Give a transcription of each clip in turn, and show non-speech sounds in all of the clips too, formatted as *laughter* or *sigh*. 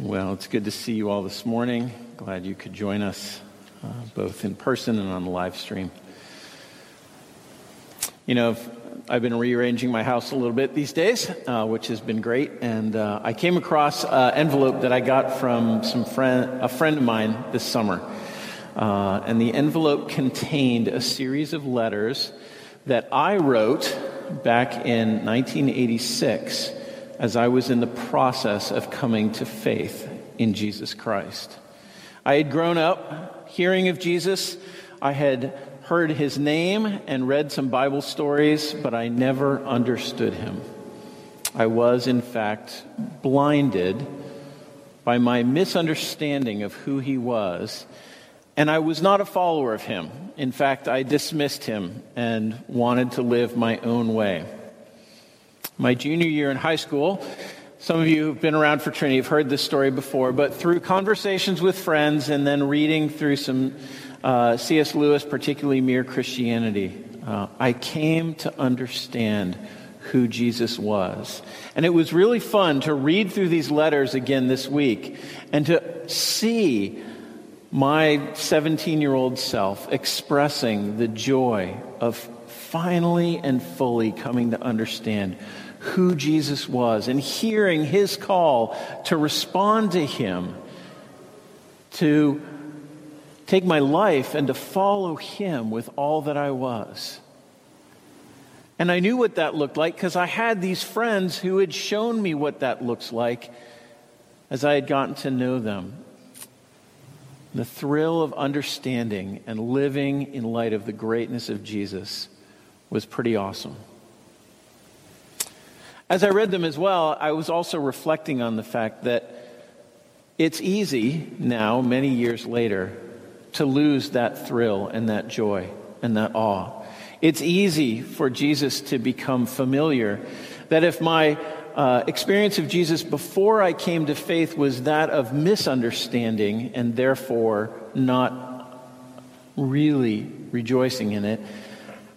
Well, it's good to see you all this morning. Glad you could join us uh, both in person and on the live stream. You know, I've been rearranging my house a little bit these days, uh, which has been great. And uh, I came across an envelope that I got from some friend, a friend of mine this summer. Uh, and the envelope contained a series of letters that I wrote back in 1986 as I was in the process of coming to faith in Jesus Christ. I had grown up hearing of Jesus. I had heard his name and read some Bible stories, but I never understood him. I was, in fact, blinded by my misunderstanding of who he was, and I was not a follower of him. In fact, I dismissed him and wanted to live my own way my junior year in high school. Some of you who've been around for Trinity have heard this story before, but through conversations with friends and then reading through some uh, C.S. Lewis, particularly Mere Christianity, uh, I came to understand who Jesus was. And it was really fun to read through these letters again this week and to see my 17 year old self expressing the joy of finally and fully coming to understand who Jesus was and hearing his call to respond to him, to take my life and to follow him with all that I was. And I knew what that looked like because I had these friends who had shown me what that looks like as I had gotten to know them. The thrill of understanding and living in light of the greatness of Jesus was pretty awesome. As I read them as well, I was also reflecting on the fact that it's easy now, many years later, to lose that thrill and that joy and that awe. It's easy for Jesus to become familiar. That if my uh, experience of Jesus before I came to faith was that of misunderstanding and therefore not really rejoicing in it,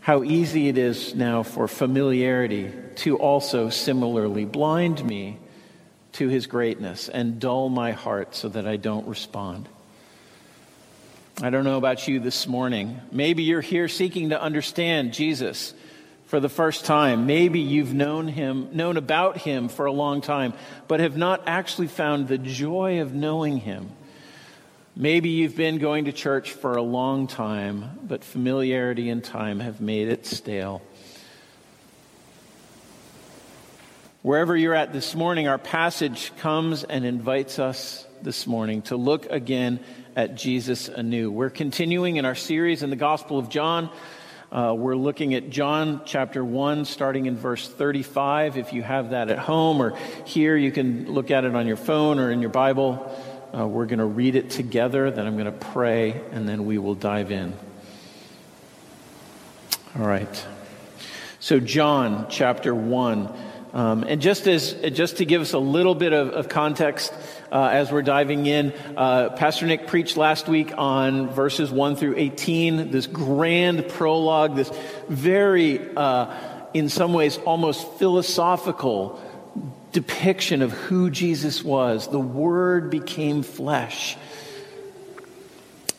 how easy it is now for familiarity to also similarly blind me to his greatness and dull my heart so that I don't respond. I don't know about you this morning. Maybe you're here seeking to understand Jesus for the first time. Maybe you've known him, known about him for a long time, but have not actually found the joy of knowing him. Maybe you've been going to church for a long time, but familiarity and time have made it stale. Wherever you're at this morning, our passage comes and invites us this morning to look again at Jesus anew. We're continuing in our series in the Gospel of John. Uh, we're looking at John chapter 1, starting in verse 35. If you have that at home or here, you can look at it on your phone or in your Bible. Uh, we're going to read it together, then I'm going to pray, and then we will dive in. All right. So, John chapter 1. Um, and just, as, just to give us a little bit of, of context uh, as we're diving in, uh, Pastor Nick preached last week on verses 1 through 18, this grand prologue, this very, uh, in some ways, almost philosophical depiction of who Jesus was. The Word became flesh.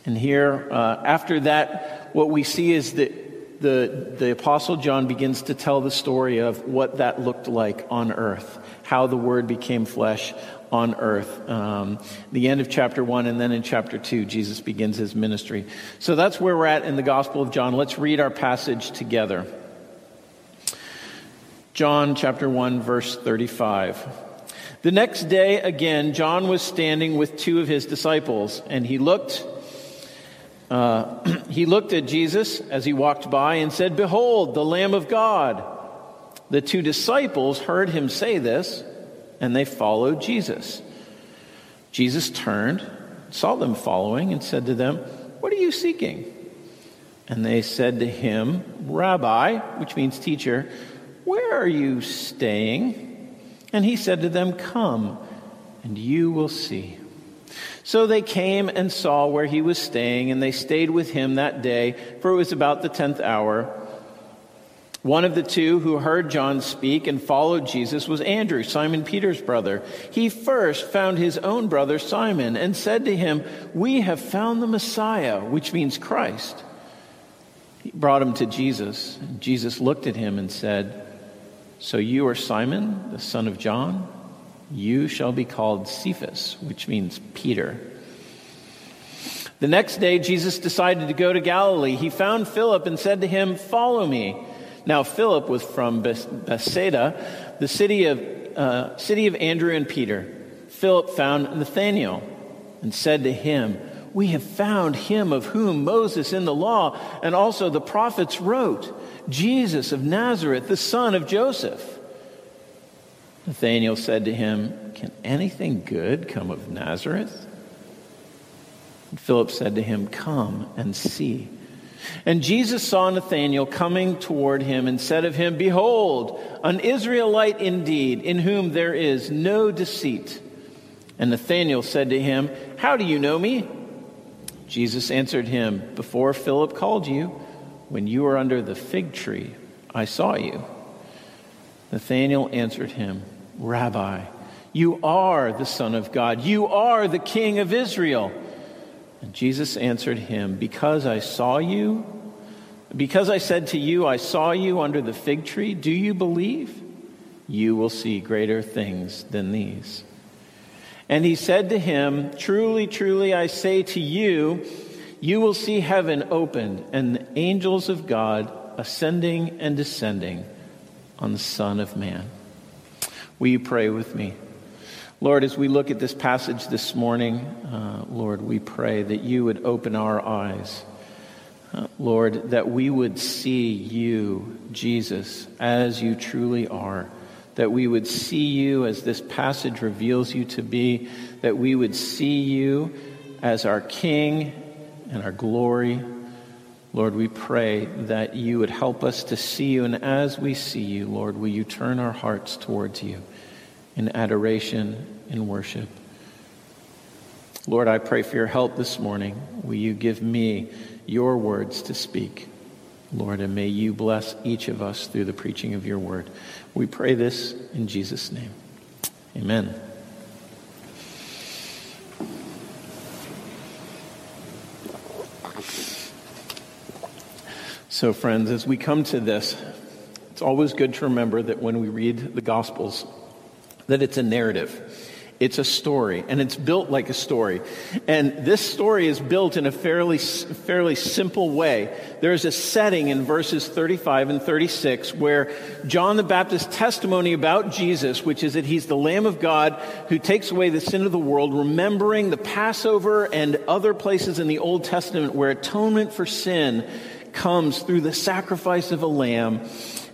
And here, uh, after that, what we see is that the, the Apostle John begins to tell the story of what that looked like on earth, how the Word became flesh on earth. Um, the end of chapter 1, and then in chapter 2, Jesus begins his ministry. So that's where we're at in the Gospel of John. Let's read our passage together. John chapter 1 verse 35. The next day again John was standing with two of his disciples and he looked uh, *clears throat* he looked at Jesus as he walked by and said, Behold, the Lamb of God. The two disciples heard him say this, and they followed Jesus. Jesus turned, saw them following, and said to them, What are you seeking? And they said to him, Rabbi, which means teacher, where are you staying? And he said to them, Come, and you will see. So they came and saw where he was staying, and they stayed with him that day, for it was about the tenth hour. One of the two who heard John speak and followed Jesus was Andrew, Simon Peter's brother. He first found his own brother Simon and said to him, We have found the Messiah, which means Christ. He brought him to Jesus. And Jesus looked at him and said, So you are Simon, the son of John? You shall be called Cephas, which means Peter. The next day, Jesus decided to go to Galilee. He found Philip and said to him, Follow me. Now, Philip was from Bethsaida, the city of, uh, city of Andrew and Peter. Philip found Nathanael and said to him, We have found him of whom Moses in the law and also the prophets wrote, Jesus of Nazareth, the son of Joseph. Nathanael said to him, Can anything good come of Nazareth? And Philip said to him, Come and see. And Jesus saw Nathanael coming toward him and said of him, Behold, an Israelite indeed, in whom there is no deceit. And Nathanael said to him, How do you know me? Jesus answered him, Before Philip called you, when you were under the fig tree, I saw you. Nathanael answered him, Rabbi, you are the Son of God. You are the King of Israel. And Jesus answered him, Because I saw you, because I said to you, I saw you under the fig tree, do you believe? You will see greater things than these. And he said to him, Truly, truly, I say to you, you will see heaven opened and the angels of God ascending and descending on the Son of Man. Will you pray with me? Lord, as we look at this passage this morning, uh, Lord, we pray that you would open our eyes. Uh, Lord, that we would see you, Jesus, as you truly are. That we would see you as this passage reveals you to be. That we would see you as our King and our glory. Lord, we pray that you would help us to see you. And as we see you, Lord, will you turn our hearts towards you in adoration in worship. Lord, I pray for your help this morning. Will you give me your words to speak? Lord, and may you bless each of us through the preaching of your word. We pray this in Jesus' name. Amen. So, friends, as we come to this, it's always good to remember that when we read the Gospels, that it's a narrative. It's a story, and it's built like a story. And this story is built in a fairly, fairly simple way. There's a setting in verses 35 and 36 where John the Baptist's testimony about Jesus, which is that he's the Lamb of God who takes away the sin of the world, remembering the Passover and other places in the Old Testament where atonement for sin comes through the sacrifice of a lamb.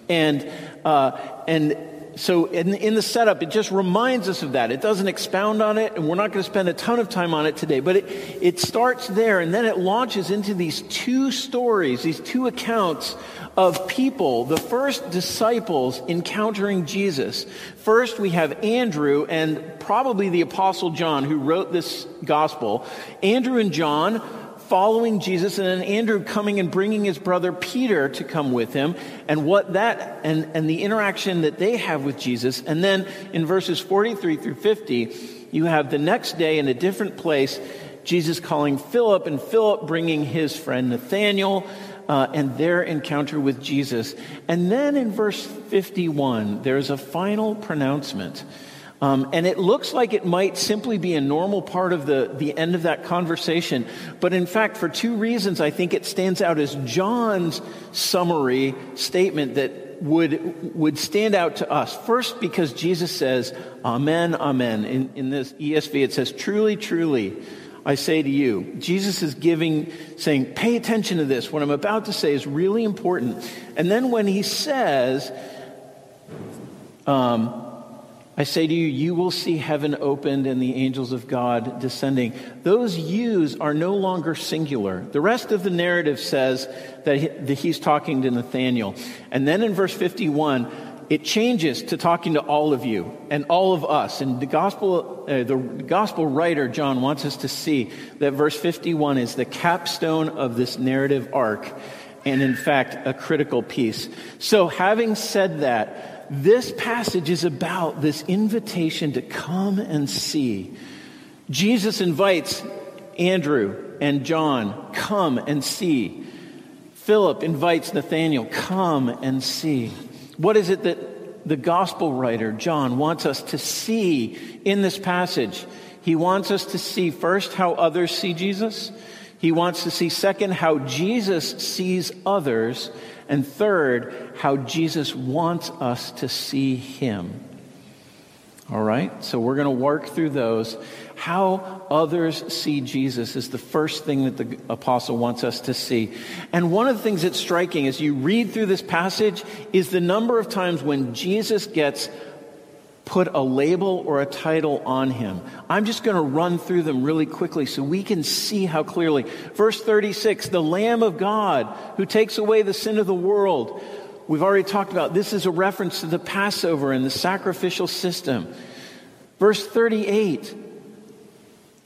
And, uh, and so in, in, the setup, it just reminds us of that. It doesn't expound on it, and we're not going to spend a ton of time on it today, but it, it starts there, and then it launches into these two stories, these two accounts of people, the first disciples encountering Jesus. First, we have Andrew and probably the Apostle John who wrote this gospel. Andrew and John following Jesus and then Andrew coming and bringing his brother Peter to come with him and what that and, and the interaction that they have with Jesus. And then in verses 43 through 50, you have the next day in a different place, Jesus calling Philip and Philip bringing his friend Nathanael uh, and their encounter with Jesus. And then in verse 51, there's a final pronouncement. Um, and it looks like it might simply be a normal part of the, the end of that conversation. But in fact, for two reasons, I think it stands out as John's summary statement that would, would stand out to us. First, because Jesus says, Amen, Amen. In, in this ESV, it says, Truly, truly, I say to you. Jesus is giving, saying, Pay attention to this. What I'm about to say is really important. And then when he says, um, I say to you, you will see heaven opened and the angels of God descending. Those yous are no longer singular. The rest of the narrative says that he's talking to Nathanael. And then in verse 51, it changes to talking to all of you and all of us. And the gospel, uh, the gospel writer, John, wants us to see that verse 51 is the capstone of this narrative arc. and in fact, a critical piece. So, having said that, this passage is about this invitation to come and see. Jesus invites Andrew and John, come and see. Philip invites Nathanael, come and see. What is it that the gospel writer, John, wants us to see in this passage? He wants us to see first how others see Jesus. He wants to see, second, how Jesus sees others. And third, how Jesus wants us to see him. All right? So we're going to work through those. How others see Jesus is the first thing that the apostle wants us to see. And one of the things that's striking as you read through this passage is the number of times when Jesus gets put a label or a title on him. I'm just going to run through them really quickly so we can see how clearly. Verse 36, the Lamb of God who takes away the sin of the world. We've already talked about this is a reference to the Passover and the sacrificial system. Verse 38,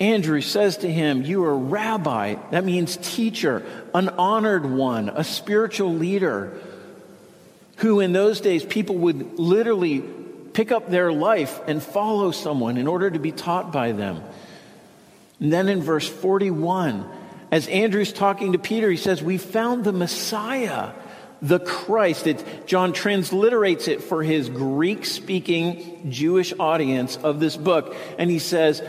Andrew says to him, You are rabbi. That means teacher, an honored one, a spiritual leader, who in those days people would literally pick up their life and follow someone in order to be taught by them. And then in verse 41, as Andrew's talking to Peter, he says, We found the Messiah, the Christ. John transliterates it for his Greek speaking Jewish audience of this book. And he says,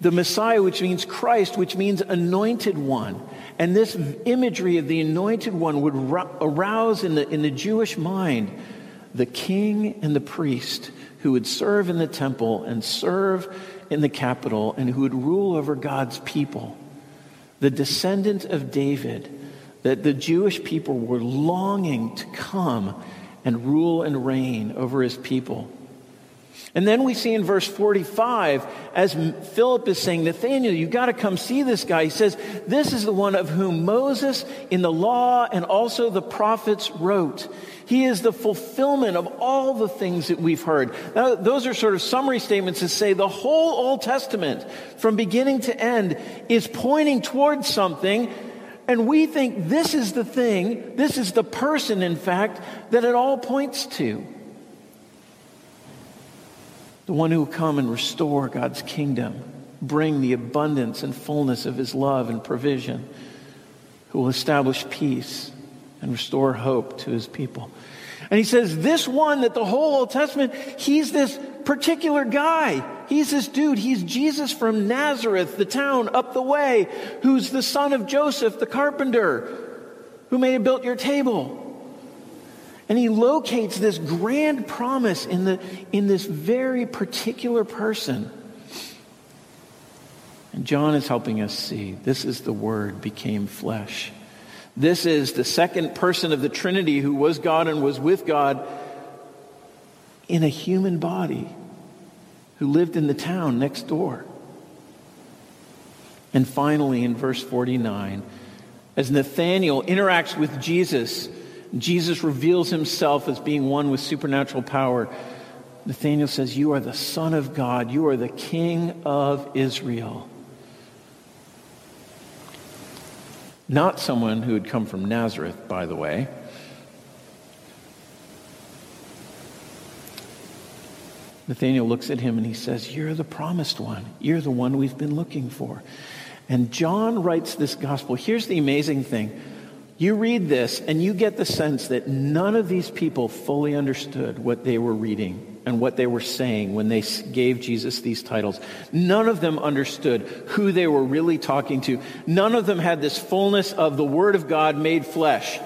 The Messiah, which means Christ, which means anointed one. And this imagery of the anointed one would arouse in the, in the Jewish mind the king and the priest who would serve in the temple and serve in the capital and who would rule over God's people. The descendant of David, that the Jewish people were longing to come and rule and reign over his people. And then we see in verse 45, as Philip is saying, Nathanael, you've got to come see this guy. He says, This is the one of whom Moses in the law and also the prophets wrote. He is the fulfillment of all the things that we've heard. Now, those are sort of summary statements to say the whole Old Testament, from beginning to end, is pointing towards something. And we think this is the thing, this is the person, in fact, that it all points to. The one who will come and restore God's kingdom, bring the abundance and fullness of his love and provision, who will establish peace and restore hope to his people. And he says, This one that the whole Old Testament, he's this particular guy. He's this dude. He's Jesus from Nazareth, the town up the way, who's the son of Joseph, the carpenter, who may have built your table. And he locates this grand promise in, the, in this very particular person. And John is helping us see this is the Word became flesh. This is the second person of the Trinity who was God and was with God in a human body who lived in the town next door. And finally, in verse 49, as Nathanael interacts with Jesus, Jesus reveals himself as being one with supernatural power. Nathanael says, You are the Son of God, you are the King of Israel. Not someone who had come from Nazareth, by the way. Nathanael looks at him and he says, You're the promised one. You're the one we've been looking for. And John writes this gospel. Here's the amazing thing you read this and you get the sense that none of these people fully understood what they were reading and what they were saying when they gave Jesus these titles. None of them understood who they were really talking to. None of them had this fullness of the Word of God made flesh.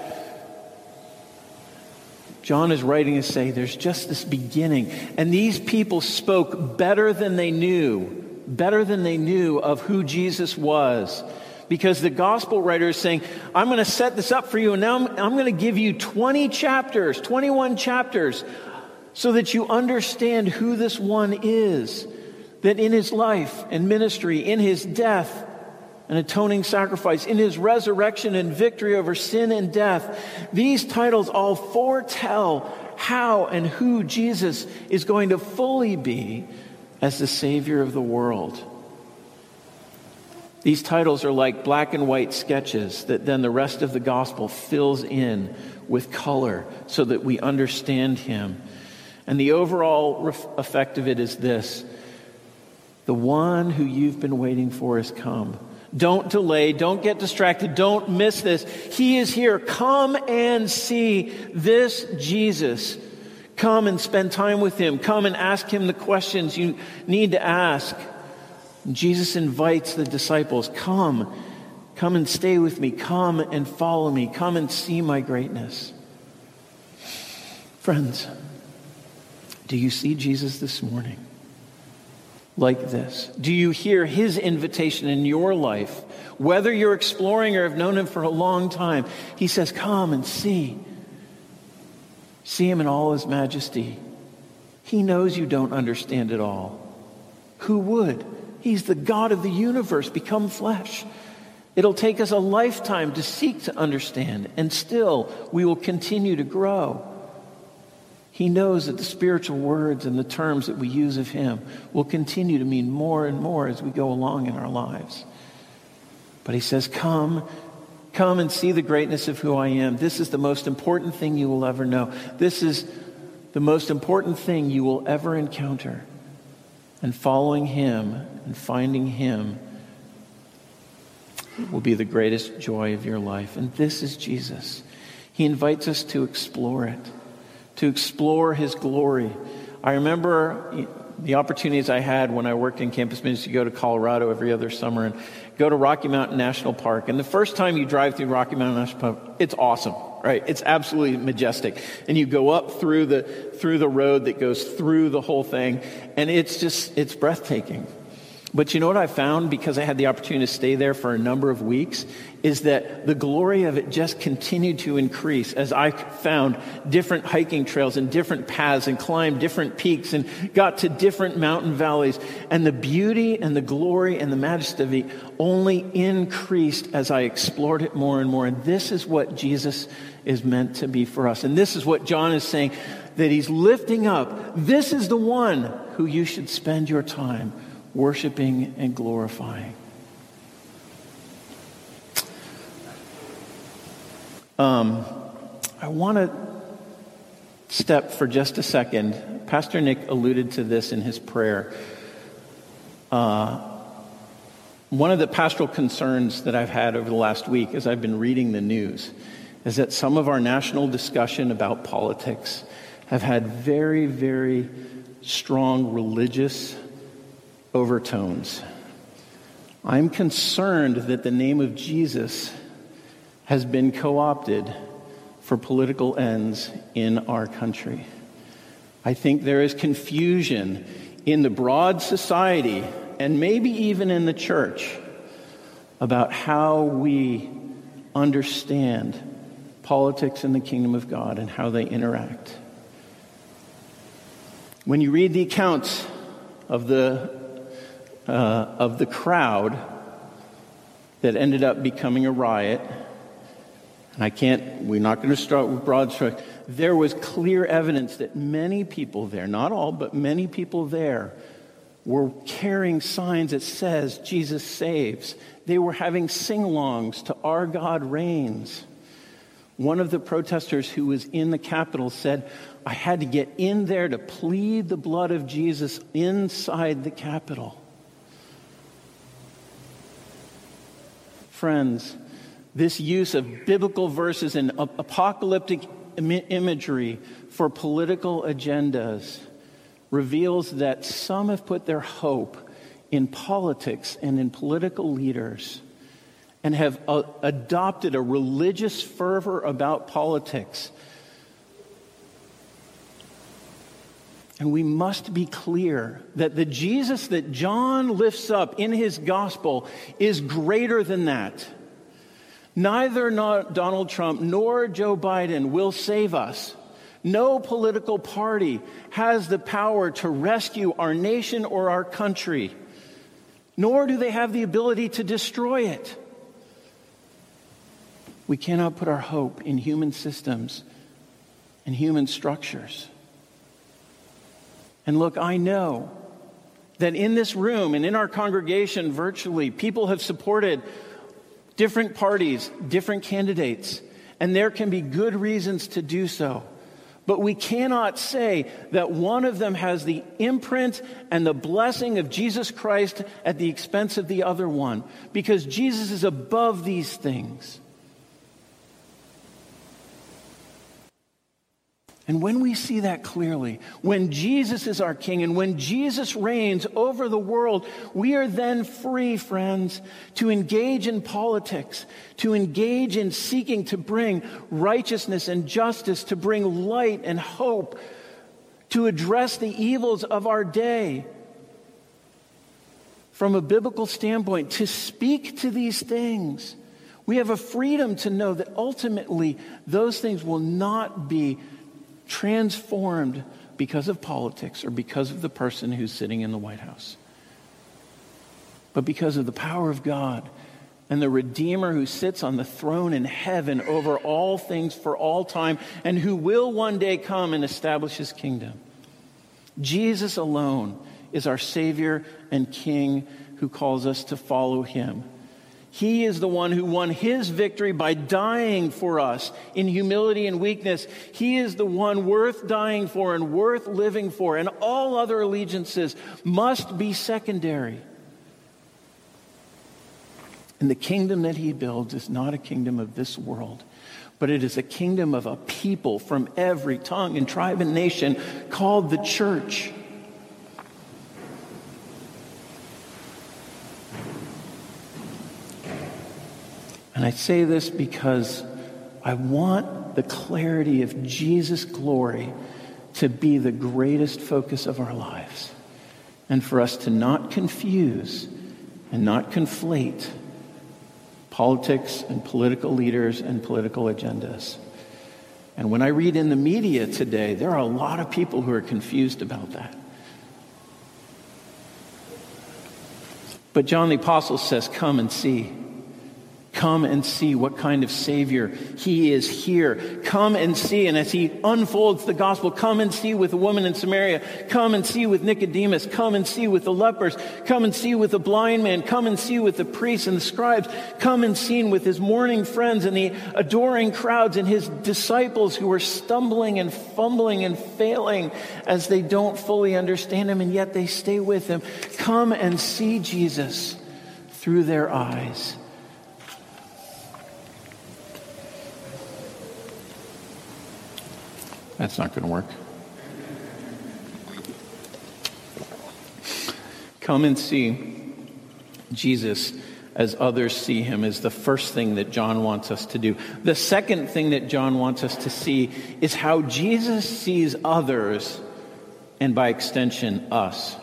John is writing to say there's just this beginning. And these people spoke better than they knew, better than they knew of who Jesus was. Because the gospel writer is saying, I'm going to set this up for you, and now I'm, I'm going to give you 20 chapters, 21 chapters so that you understand who this one is. That in his life and ministry, in his death and atoning sacrifice, in his resurrection and victory over sin and death, these titles all foretell how and who Jesus is going to fully be as the Savior of the world. These titles are like black and white sketches that then the rest of the gospel fills in with color so that we understand him. And the overall effect of it is this the one who you've been waiting for has come. Don't delay. Don't get distracted. Don't miss this. He is here. Come and see this Jesus. Come and spend time with him. Come and ask him the questions you need to ask. Jesus invites the disciples, Come, come and stay with me. Come and follow me. Come and see my greatness. Friends, do you see Jesus this morning like this? Do you hear his invitation in your life? Whether you're exploring or have known him for a long time, he says, Come and see. See him in all his majesty. He knows you don't understand it all. Who would? He's the God of the universe, become flesh. It'll take us a lifetime to seek to understand, and still we will continue to grow. He knows that the spiritual words and the terms that we use of Him will continue to mean more and more as we go along in our lives. But He says, Come, come and see the greatness of who I am. This is the most important thing you will ever know. This is the most important thing you will ever encounter. And following Him and finding Him will be the greatest joy of your life. And this is Jesus. He invites us to explore it, to explore His glory. I remember the opportunities I had when I worked in campus ministry to go to Colorado every other summer and go to Rocky Mountain National Park. And the first time you drive through Rocky Mountain National Park, it's awesome right? It's absolutely majestic. And you go up through the, through the road that goes through the whole thing, and it's just, it's breathtaking. But you know what I found because I had the opportunity to stay there for a number of weeks is that the glory of it just continued to increase as I found different hiking trails and different paths and climbed different peaks and got to different mountain valleys. And the beauty and the glory and the majesty of it only increased as I explored it more and more. And this is what Jesus is meant to be for us. And this is what John is saying that he's lifting up. This is the one who you should spend your time worshiping and glorifying. Um, I want to step for just a second. Pastor Nick alluded to this in his prayer. Uh, one of the pastoral concerns that I've had over the last week as I've been reading the news is that some of our national discussion about politics have had very, very strong religious overtones. I'm concerned that the name of Jesus has been co opted for political ends in our country. I think there is confusion in the broad society and maybe even in the church about how we understand politics and the kingdom of God and how they interact. When you read the accounts of the uh, of the crowd that ended up becoming a riot. And I can't, we're not going to start with broad strokes. There was clear evidence that many people there, not all, but many people there, were carrying signs that says Jesus saves. They were having sing-alongs to Our God Reigns. One of the protesters who was in the Capitol said, I had to get in there to plead the blood of Jesus inside the Capitol. Friends, this use of biblical verses and apocalyptic imagery for political agendas reveals that some have put their hope in politics and in political leaders and have uh, adopted a religious fervor about politics. And we must be clear that the Jesus that John lifts up in his gospel is greater than that. Neither Donald Trump nor Joe Biden will save us. No political party has the power to rescue our nation or our country, nor do they have the ability to destroy it. We cannot put our hope in human systems and human structures. And look, I know that in this room and in our congregation virtually, people have supported different parties, different candidates, and there can be good reasons to do so. But we cannot say that one of them has the imprint and the blessing of Jesus Christ at the expense of the other one, because Jesus is above these things. And when we see that clearly, when Jesus is our King and when Jesus reigns over the world, we are then free, friends, to engage in politics, to engage in seeking to bring righteousness and justice, to bring light and hope, to address the evils of our day. From a biblical standpoint, to speak to these things. We have a freedom to know that ultimately those things will not be transformed because of politics or because of the person who's sitting in the White House, but because of the power of God and the Redeemer who sits on the throne in heaven over all things for all time and who will one day come and establish his kingdom. Jesus alone is our Savior and King who calls us to follow him. He is the one who won his victory by dying for us in humility and weakness. He is the one worth dying for and worth living for, and all other allegiances must be secondary. And the kingdom that he builds is not a kingdom of this world, but it is a kingdom of a people from every tongue and tribe and nation called the church. And I say this because I want the clarity of Jesus' glory to be the greatest focus of our lives. And for us to not confuse and not conflate politics and political leaders and political agendas. And when I read in the media today, there are a lot of people who are confused about that. But John the Apostle says, Come and see. Come and see what kind of Savior He is here. Come and see. And as He unfolds the gospel, come and see with the woman in Samaria. Come and see with Nicodemus. Come and see with the lepers. Come and see with the blind man. Come and see with the priests and the scribes. Come and see with His mourning friends and the adoring crowds and His disciples who are stumbling and fumbling and failing as they don't fully understand Him and yet they stay with Him. Come and see Jesus through their eyes. That's not going to work. Come and see Jesus as others see him is the first thing that John wants us to do. The second thing that John wants us to see is how Jesus sees others and by extension us.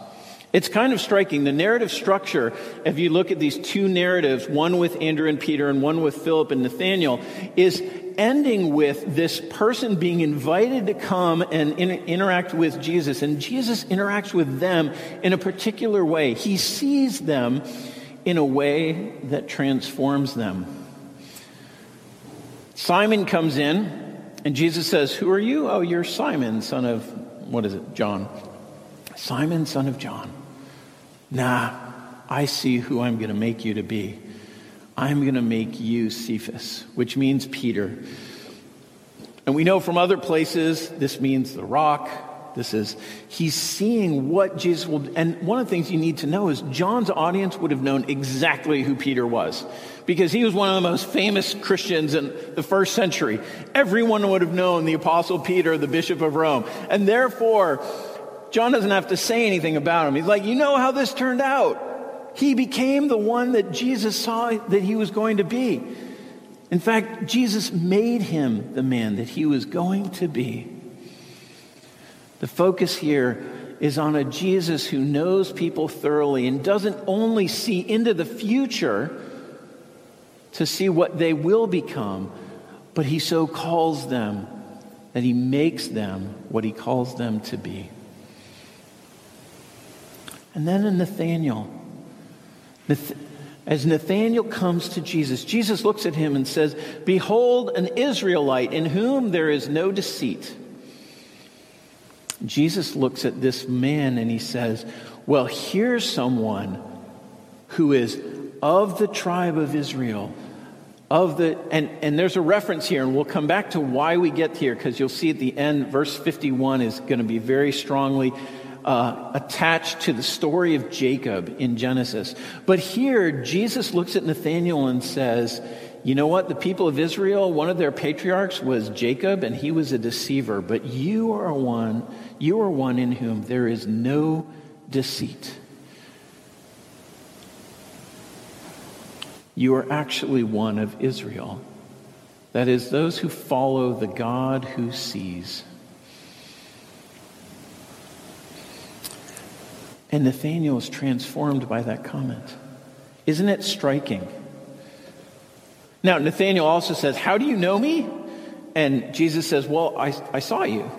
It's kind of striking. The narrative structure, if you look at these two narratives, one with Andrew and Peter and one with Philip and Nathanael, is ending with this person being invited to come and in, interact with Jesus. And Jesus interacts with them in a particular way. He sees them in a way that transforms them. Simon comes in, and Jesus says, Who are you? Oh, you're Simon, son of, what is it, John? Simon, son of John. Nah, I see who I'm going to make you to be. I'm going to make you Cephas, which means Peter. And we know from other places this means the rock. This is, he's seeing what Jesus will, and one of the things you need to know is John's audience would have known exactly who Peter was because he was one of the most famous Christians in the first century. Everyone would have known the Apostle Peter, the Bishop of Rome. And therefore, John doesn't have to say anything about him. He's like, you know how this turned out. He became the one that Jesus saw that he was going to be. In fact, Jesus made him the man that he was going to be. The focus here is on a Jesus who knows people thoroughly and doesn't only see into the future to see what they will become, but he so calls them that he makes them what he calls them to be. And then in Nathanael, as Nathanael comes to Jesus, Jesus looks at him and says, Behold, an Israelite in whom there is no deceit. Jesus looks at this man and he says, Well, here's someone who is of the tribe of Israel. Of the and, and there's a reference here, and we'll come back to why we get here, because you'll see at the end, verse 51 is going to be very strongly uh, attached to the story of Jacob in Genesis. But here, Jesus looks at Nathanael and says, You know what? The people of Israel, one of their patriarchs was Jacob, and he was a deceiver. But you are one, you are one in whom there is no deceit. you are actually one of Israel. That is, those who follow the God who sees. And Nathanael is transformed by that comment. Isn't it striking? Now, Nathanael also says, How do you know me? And Jesus says, Well, I, I saw you.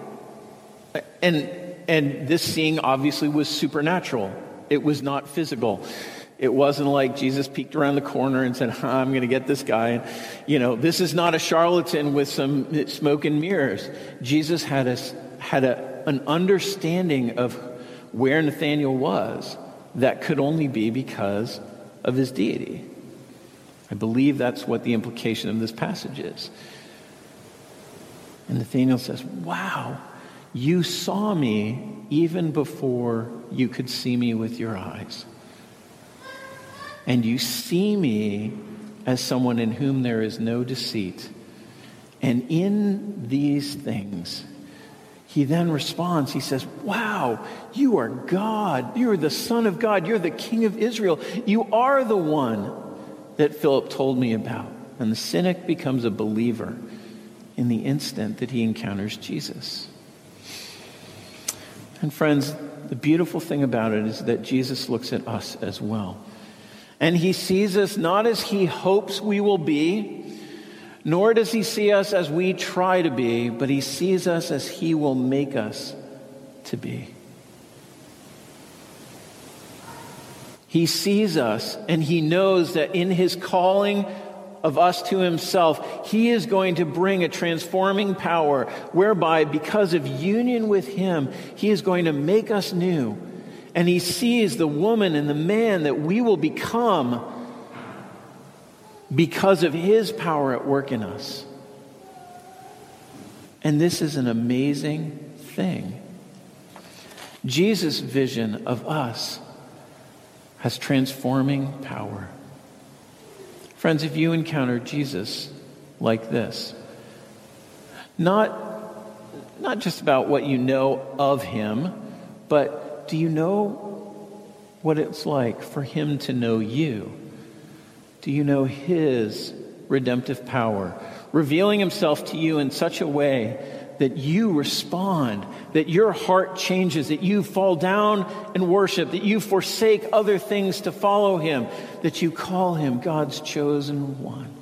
And, and this seeing obviously was supernatural, it was not physical. It wasn't like Jesus peeked around the corner and said, I'm going to get this guy. You know, this is not a charlatan with some smoke and mirrors. Jesus had, a, had a, an understanding of where Nathanael was that could only be because of his deity. I believe that's what the implication of this passage is. And Nathanael says, Wow, you saw me even before you could see me with your eyes and you see me as someone in whom there is no deceit. And in these things, he then responds. He says, Wow, you are God. You are the Son of God. You're the King of Israel. You are the one that Philip told me about. And the cynic becomes a believer in the instant that he encounters Jesus. And friends, the beautiful thing about it is that Jesus looks at us as well. And he sees us not as he hopes we will be, nor does he see us as we try to be, but he sees us as he will make us to be. He sees us and he knows that in his calling of us to himself, he is going to bring a transforming power whereby, because of union with him, he is going to make us new and he sees the woman and the man that we will become because of his power at work in us. And this is an amazing thing. Jesus' vision of us has transforming power. Friends, if you encounter Jesus like this, not, not just about what you know of him, but do you know what it's like for him to know you? Do you know his redemptive power, revealing himself to you in such a way that you respond, that your heart changes, that you fall down and worship, that you forsake other things to follow him, that you call him God's chosen one?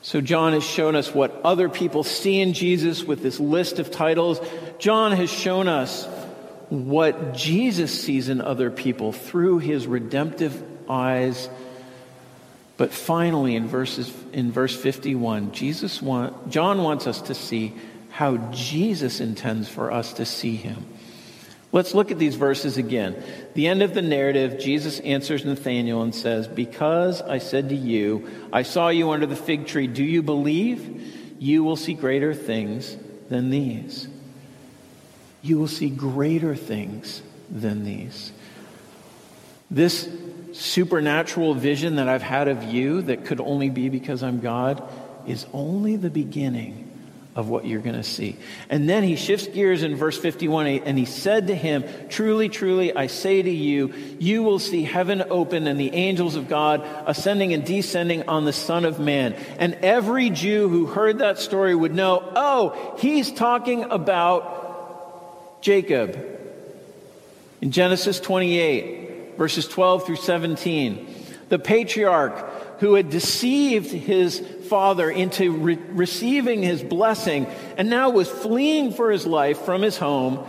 So, John has shown us what other people see in Jesus with this list of titles. John has shown us what Jesus sees in other people through his redemptive eyes. But finally, in, verses, in verse 51, Jesus want, John wants us to see how Jesus intends for us to see him. Let's look at these verses again. The end of the narrative, Jesus answers Nathanael and says, Because I said to you, I saw you under the fig tree, do you believe? You will see greater things than these. You will see greater things than these. This supernatural vision that I've had of you that could only be because I'm God is only the beginning of what you're going to see. And then he shifts gears in verse 51 and he said to him, Truly, truly, I say to you, you will see heaven open and the angels of God ascending and descending on the Son of Man. And every Jew who heard that story would know, oh, he's talking about Jacob. In Genesis 28, verses 12 through 17, the patriarch who had deceived his father into re- receiving his blessing and now was fleeing for his life from his home.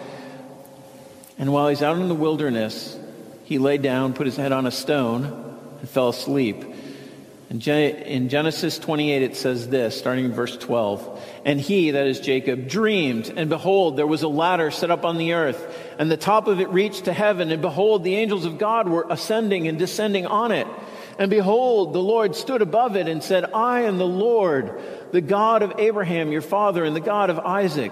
And while he's out in the wilderness, he lay down, put his head on a stone, and fell asleep. In Genesis 28, it says this, starting in verse 12. And he, that is Jacob, dreamed, and behold, there was a ladder set up on the earth, and the top of it reached to heaven, and behold, the angels of God were ascending and descending on it. And behold, the Lord stood above it and said, I am the Lord, the God of Abraham, your father, and the God of Isaac.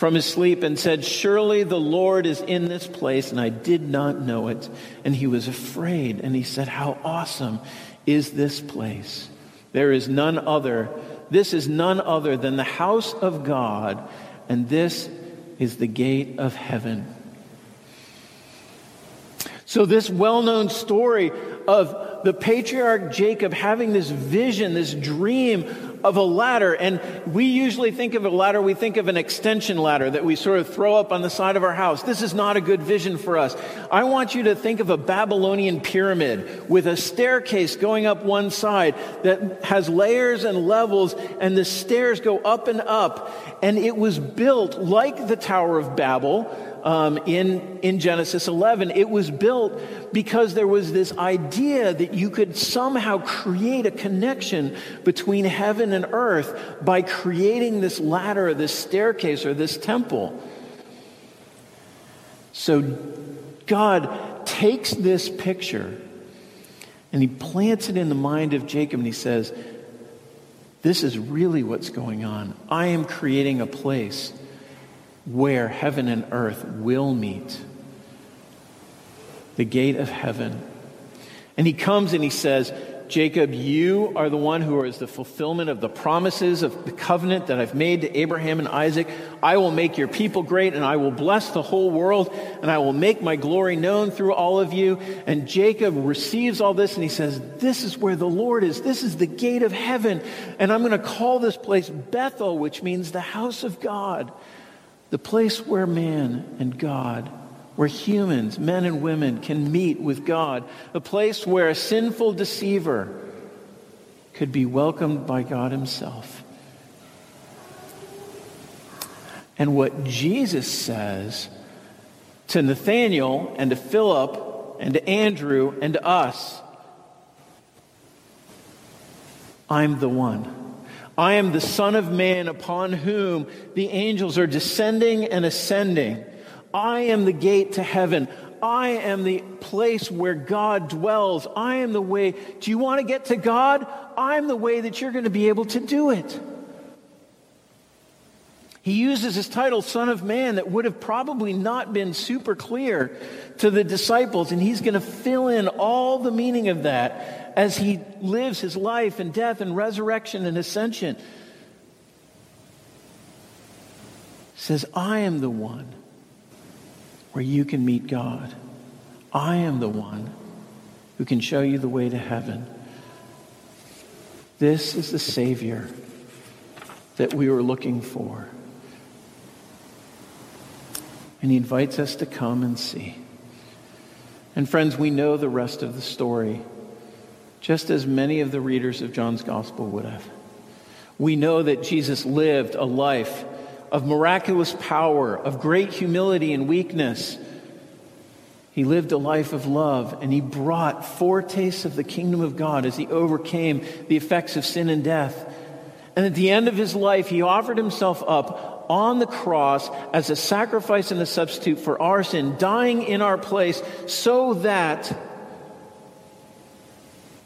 from his sleep and said, Surely the Lord is in this place, and I did not know it. And he was afraid, and he said, How awesome is this place! There is none other. This is none other than the house of God, and this is the gate of heaven. So, this well known story of the patriarch Jacob having this vision, this dream of a ladder. And we usually think of a ladder, we think of an extension ladder that we sort of throw up on the side of our house. This is not a good vision for us. I want you to think of a Babylonian pyramid with a staircase going up one side that has layers and levels, and the stairs go up and up. And it was built like the Tower of Babel um, in, in Genesis 11. It was built because there was this idea that you could somehow create a connection between heaven and earth by creating this ladder or this staircase or this temple. So God takes this picture and he plants it in the mind of Jacob and he says, This is really what's going on. I am creating a place where heaven and earth will meet the gate of heaven. And he comes and he says, Jacob, you are the one who is the fulfillment of the promises of the covenant that I've made to Abraham and Isaac. I will make your people great and I will bless the whole world and I will make my glory known through all of you. And Jacob receives all this and he says, This is where the Lord is. This is the gate of heaven. And I'm going to call this place Bethel, which means the house of God the place where man and God, where humans, men and women, can meet with God, a place where a sinful deceiver could be welcomed by God Himself. And what Jesus says to Nathanael and to Philip and to Andrew and to us I'm the one. I am the Son of Man upon whom the angels are descending and ascending. I am the gate to heaven. I am the place where God dwells. I am the way. Do you want to get to God? I'm the way that you're going to be able to do it. He uses his title, Son of Man, that would have probably not been super clear to the disciples, and he's going to fill in all the meaning of that as he lives his life and death and resurrection and ascension. says, I am the one where you can meet God. I am the one who can show you the way to heaven. This is the Savior that we were looking for. And he invites us to come and see. And friends, we know the rest of the story, just as many of the readers of John's gospel would have. We know that Jesus lived a life of miraculous power, of great humility and weakness. He lived a life of love, and he brought foretastes of the kingdom of God as he overcame the effects of sin and death. And at the end of his life, he offered himself up on the cross as a sacrifice and a substitute for our sin, dying in our place so that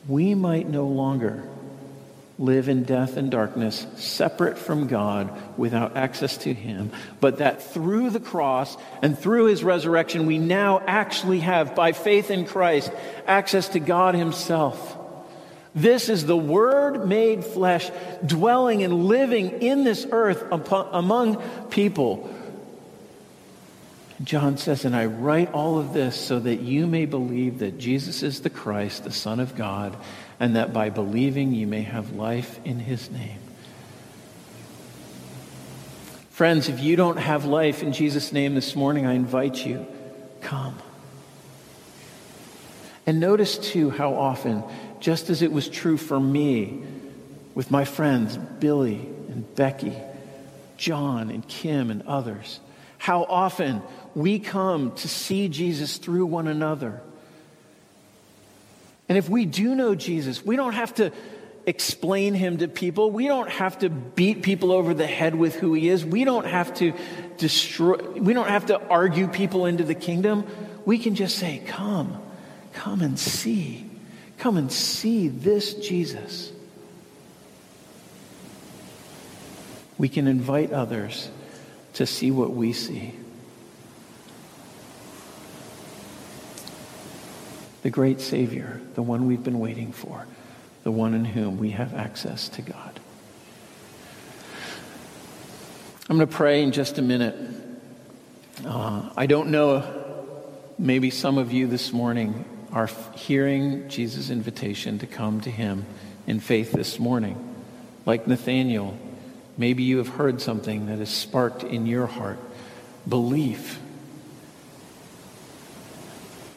we might no longer live in death and darkness, separate from God, without access to Him, but that through the cross and through His resurrection, we now actually have, by faith in Christ, access to God Himself. This is the Word made flesh, dwelling and living in this earth among people. John says, And I write all of this so that you may believe that Jesus is the Christ, the Son of God, and that by believing you may have life in his name. Friends, if you don't have life in Jesus' name this morning, I invite you, come. And notice too how often, just as it was true for me with my friends Billy and Becky, John and Kim and others, how often we come to see Jesus through one another. And if we do know Jesus, we don't have to explain him to people. We don't have to beat people over the head with who he is. We don't have to destroy, we don't have to argue people into the kingdom. We can just say, Come, come and see. Come and see this Jesus. We can invite others to see what we see. The great Savior, the one we've been waiting for the one in whom we have access to God. I'm going to pray in just a minute. Uh, I don't know, maybe some of you this morning are hearing Jesus' invitation to come to him in faith this morning. Like Nathanael, maybe you have heard something that has sparked in your heart belief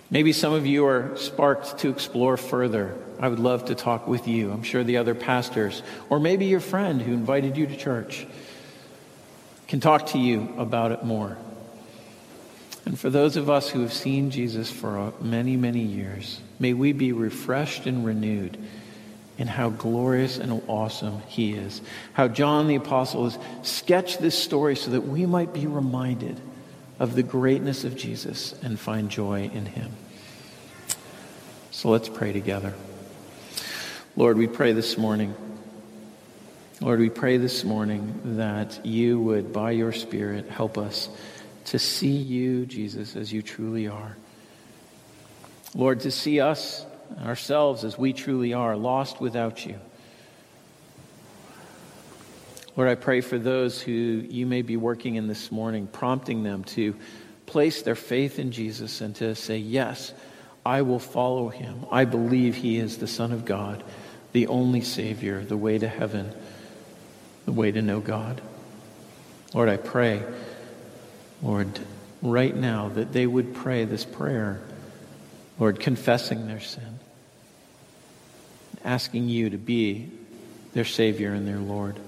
Maybe some of you are sparked to explore further. I would love to talk with you. I'm sure the other pastors, or maybe your friend who invited you to church, can talk to you about it more. And for those of us who have seen Jesus for uh, many, many years, may we be refreshed and renewed in how glorious and awesome he is. How John the Apostle has sketched this story so that we might be reminded of the greatness of Jesus and find joy in him. So let's pray together. Lord, we pray this morning. Lord, we pray this morning that you would, by your Spirit, help us to see you, Jesus, as you truly are. Lord, to see us, ourselves, as we truly are, lost without you. Lord, I pray for those who you may be working in this morning, prompting them to place their faith in Jesus and to say, Yes, I will follow him. I believe he is the Son of God, the only Savior, the way to heaven, the way to know God. Lord, I pray, Lord, right now that they would pray this prayer, Lord, confessing their sin, asking you to be their Savior and their Lord.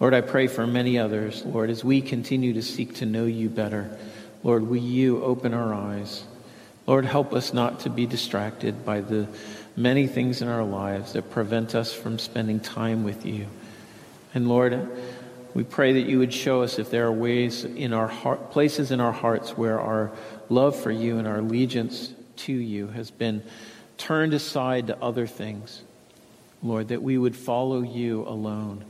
Lord, I pray for many others, Lord, as we continue to seek to know you better. Lord, will you open our eyes? Lord, help us not to be distracted by the many things in our lives that prevent us from spending time with you. And Lord, we pray that you would show us if there are ways in our heart, places in our hearts where our love for you and our allegiance to you has been turned aside to other things. Lord, that we would follow you alone.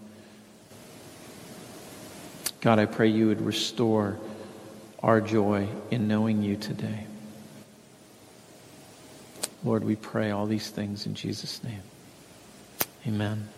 God, I pray you would restore our joy in knowing you today. Lord, we pray all these things in Jesus' name. Amen.